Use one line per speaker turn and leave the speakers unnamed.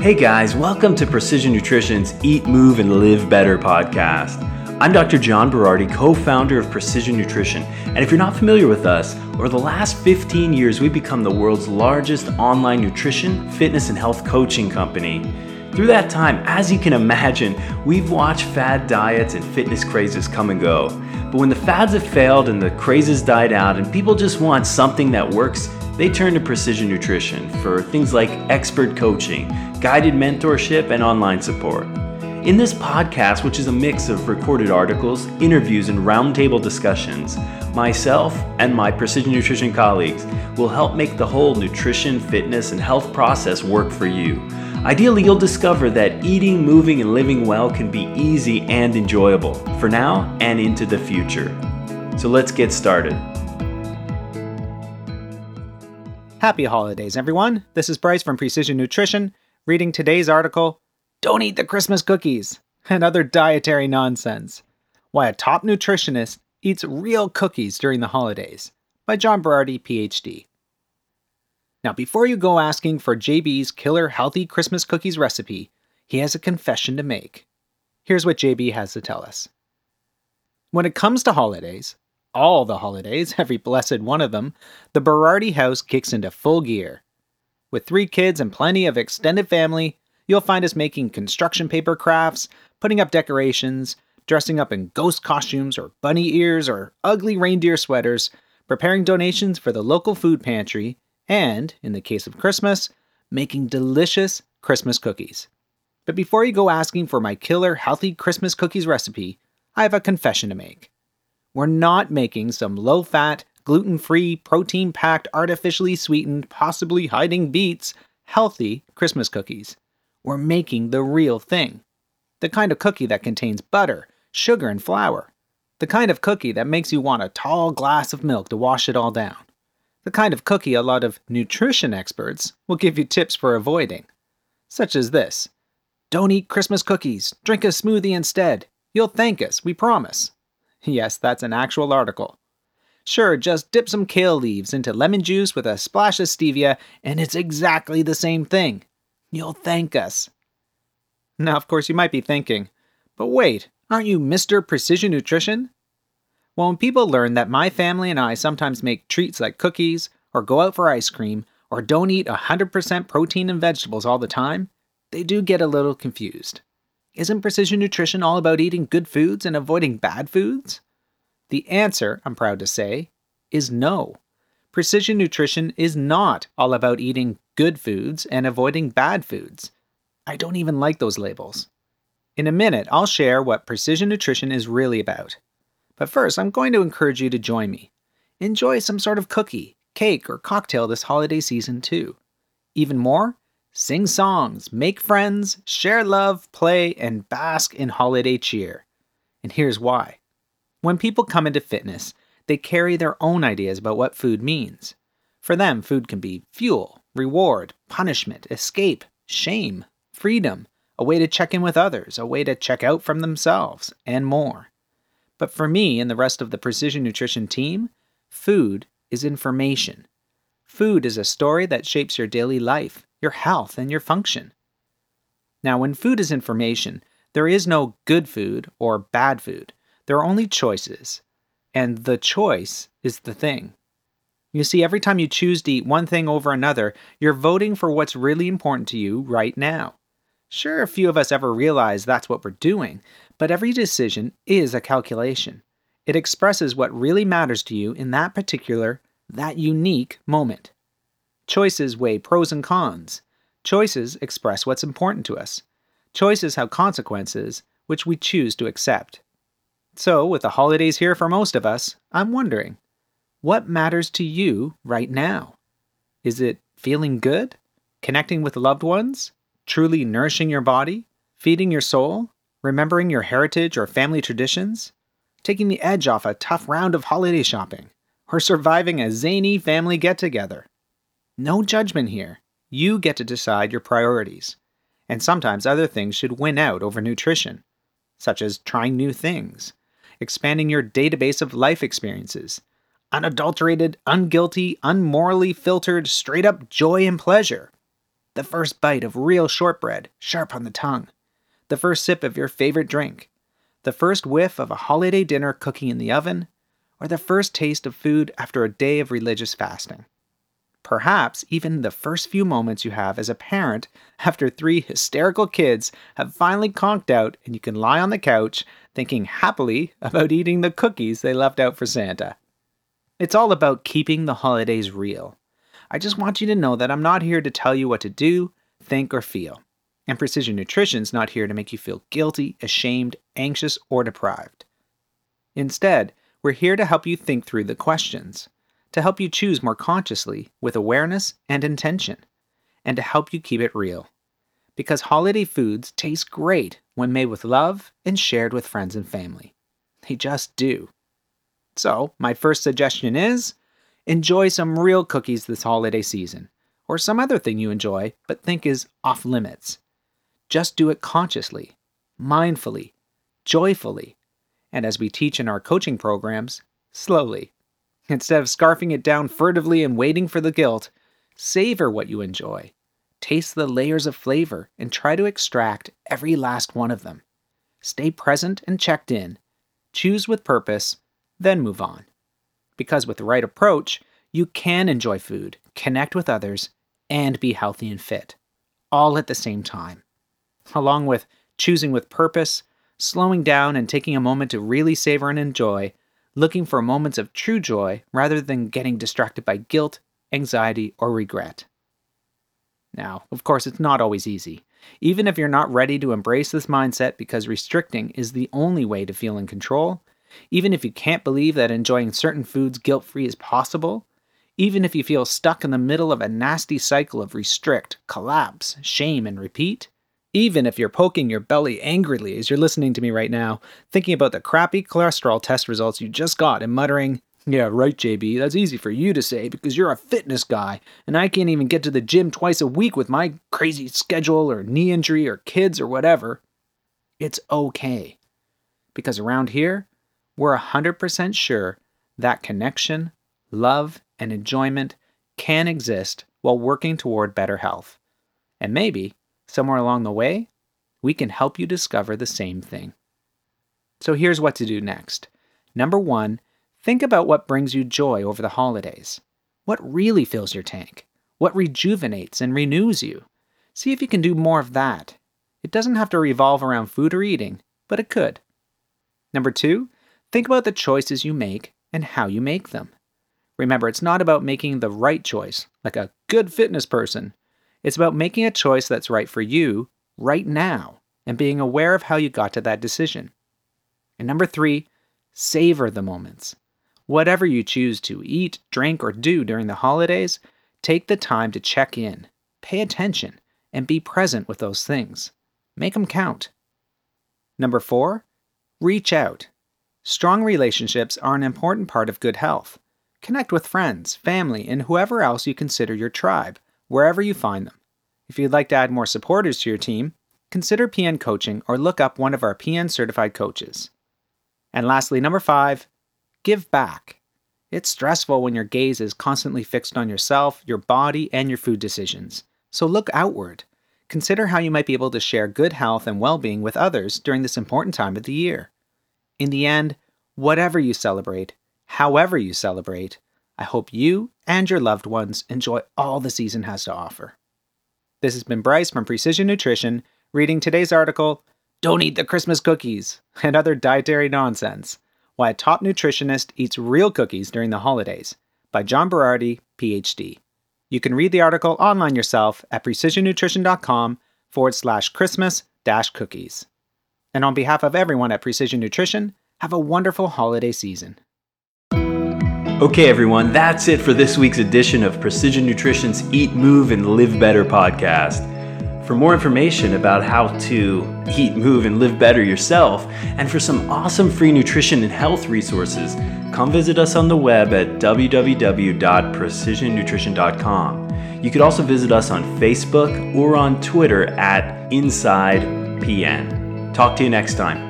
Hey guys, welcome to Precision Nutrition's Eat, Move, and Live Better podcast. I'm Dr. John Berardi, co founder of Precision Nutrition. And if you're not familiar with us, over the last 15 years, we've become the world's largest online nutrition, fitness, and health coaching company. Through that time, as you can imagine, we've watched fad diets and fitness crazes come and go. But when the fads have failed and the crazes died out and people just want something that works, they turn to Precision Nutrition for things like expert coaching, guided mentorship, and online support. In this podcast, which is a mix of recorded articles, interviews, and roundtable discussions, myself and my Precision Nutrition colleagues will help make the whole nutrition, fitness, and health process work for you. Ideally, you'll discover that eating, moving, and living well can be easy and enjoyable for now and into the future. So let's get started.
Happy holidays, everyone. This is Bryce from Precision Nutrition, reading today's article Don't Eat the Christmas Cookies and Other Dietary Nonsense Why a Top Nutritionist Eats Real Cookies During the Holidays by John Berardi, PhD. Now, before you go asking for JB's killer healthy Christmas cookies recipe, he has a confession to make. Here's what JB has to tell us. When it comes to holidays, all the holidays, every blessed one of them, the Berardi house kicks into full gear. With three kids and plenty of extended family, you'll find us making construction paper crafts, putting up decorations, dressing up in ghost costumes or bunny ears or ugly reindeer sweaters, preparing donations for the local food pantry, and, in the case of Christmas, making delicious Christmas cookies. But before you go asking for my killer healthy Christmas cookies recipe, I have a confession to make. We're not making some low fat, gluten free, protein packed, artificially sweetened, possibly hiding beets, healthy Christmas cookies. We're making the real thing. The kind of cookie that contains butter, sugar, and flour. The kind of cookie that makes you want a tall glass of milk to wash it all down. The kind of cookie a lot of nutrition experts will give you tips for avoiding. Such as this Don't eat Christmas cookies, drink a smoothie instead. You'll thank us, we promise. Yes, that's an actual article. Sure, just dip some kale leaves into lemon juice with a splash of stevia, and it's exactly the same thing. You'll thank us. Now, of course, you might be thinking, but wait, aren't you Mr. Precision Nutrition? Well, when people learn that my family and I sometimes make treats like cookies, or go out for ice cream, or don't eat 100% protein and vegetables all the time, they do get a little confused. Isn't precision nutrition all about eating good foods and avoiding bad foods? The answer, I'm proud to say, is no. Precision nutrition is not all about eating good foods and avoiding bad foods. I don't even like those labels. In a minute, I'll share what precision nutrition is really about. But first, I'm going to encourage you to join me. Enjoy some sort of cookie, cake, or cocktail this holiday season, too. Even more, Sing songs, make friends, share love, play, and bask in holiday cheer. And here's why. When people come into fitness, they carry their own ideas about what food means. For them, food can be fuel, reward, punishment, escape, shame, freedom, a way to check in with others, a way to check out from themselves, and more. But for me and the rest of the Precision Nutrition team, food is information. Food is a story that shapes your daily life your health, and your function. Now, when food is information, there is no good food or bad food. There are only choices, and the choice is the thing. You see, every time you choose to eat one thing over another, you're voting for what's really important to you right now. Sure, a few of us ever realize that's what we're doing, but every decision is a calculation. It expresses what really matters to you in that particular, that unique moment. Choices weigh pros and cons. Choices express what's important to us. Choices have consequences, which we choose to accept. So, with the holidays here for most of us, I'm wondering what matters to you right now? Is it feeling good? Connecting with loved ones? Truly nourishing your body? Feeding your soul? Remembering your heritage or family traditions? Taking the edge off a tough round of holiday shopping? Or surviving a zany family get together? No judgment here. You get to decide your priorities. And sometimes other things should win out over nutrition, such as trying new things, expanding your database of life experiences, unadulterated, unguilty, unmorally filtered, straight up joy and pleasure. the first bite of real shortbread, sharp on the tongue, the first sip of your favorite drink, the first whiff of a holiday dinner cooking in the oven, or the first taste of food after a day of religious fasting. Perhaps even the first few moments you have as a parent after three hysterical kids have finally conked out and you can lie on the couch thinking happily about eating the cookies they left out for Santa. It's all about keeping the holidays real. I just want you to know that I'm not here to tell you what to do, think, or feel. And Precision Nutrition's not here to make you feel guilty, ashamed, anxious, or deprived. Instead, we're here to help you think through the questions, to help you choose more consciously with awareness and intention, and to help you keep it real. Because holiday foods taste great when made with love and shared with friends and family. They just do. So, my first suggestion is enjoy some real cookies this holiday season, or some other thing you enjoy but think is off limits. Just do it consciously, mindfully, joyfully, and as we teach in our coaching programs, slowly. Instead of scarfing it down furtively and waiting for the guilt, savor what you enjoy. Taste the layers of flavor and try to extract every last one of them. Stay present and checked in. Choose with purpose, then move on. Because with the right approach, you can enjoy food, connect with others, and be healthy and fit, all at the same time. Along with choosing with purpose, slowing down and taking a moment to really savor and enjoy, looking for moments of true joy rather than getting distracted by guilt, anxiety, or regret. Now, of course, it's not always easy. Even if you're not ready to embrace this mindset because restricting is the only way to feel in control, even if you can't believe that enjoying certain foods guilt free is possible, even if you feel stuck in the middle of a nasty cycle of restrict, collapse, shame, and repeat, even if you're poking your belly angrily as you're listening to me right now, thinking about the crappy cholesterol test results you just got and muttering, Yeah, right, JB, that's easy for you to say because you're a fitness guy, and I can't even get to the gym twice a week with my crazy schedule or knee injury or kids or whatever. It's okay. Because around here, we're 100% sure that connection, love, and enjoyment can exist while working toward better health. And maybe somewhere along the way, we can help you discover the same thing. So here's what to do next. Number one, think about what brings you joy over the holidays. What really fills your tank? What rejuvenates and renews you? See if you can do more of that. It doesn't have to revolve around food or eating, but it could. Number two, think about the choices you make and how you make them. Remember, it's not about making the right choice, like a good fitness person. It's about making a choice that's right for you right now and being aware of how you got to that decision. And number three, savor the moments. Whatever you choose to eat, drink, or do during the holidays, take the time to check in, pay attention, and be present with those things. Make them count. Number four, reach out. Strong relationships are an important part of good health. Connect with friends, family, and whoever else you consider your tribe wherever you find them. If you'd like to add more supporters to your team, consider PN coaching or look up one of our PN certified coaches. And lastly, number five, give back. It's stressful when your gaze is constantly fixed on yourself, your body, and your food decisions. So look outward. Consider how you might be able to share good health and well being with others during this important time of the year. In the end, whatever you celebrate, however you celebrate, I hope you and your loved ones enjoy all the season has to offer. This has been Bryce from Precision Nutrition reading today's article Don't Eat the Christmas Cookies and Other Dietary Nonsense Why a Top Nutritionist Eats Real Cookies During the Holidays by John Berardi, PhD. You can read the article online yourself at precisionnutrition.com forward slash Christmas dash cookies. And on behalf of everyone at Precision Nutrition, have a wonderful holiday season.
Okay, everyone, that's it for this week's edition of Precision Nutrition's Eat, Move, and Live Better podcast. For more information about how to eat, move, and live better yourself, and for some awesome free nutrition and health resources, come visit us on the web at www.precisionnutrition.com. You could also visit us on Facebook or on Twitter at InsidePN. Talk to you next time.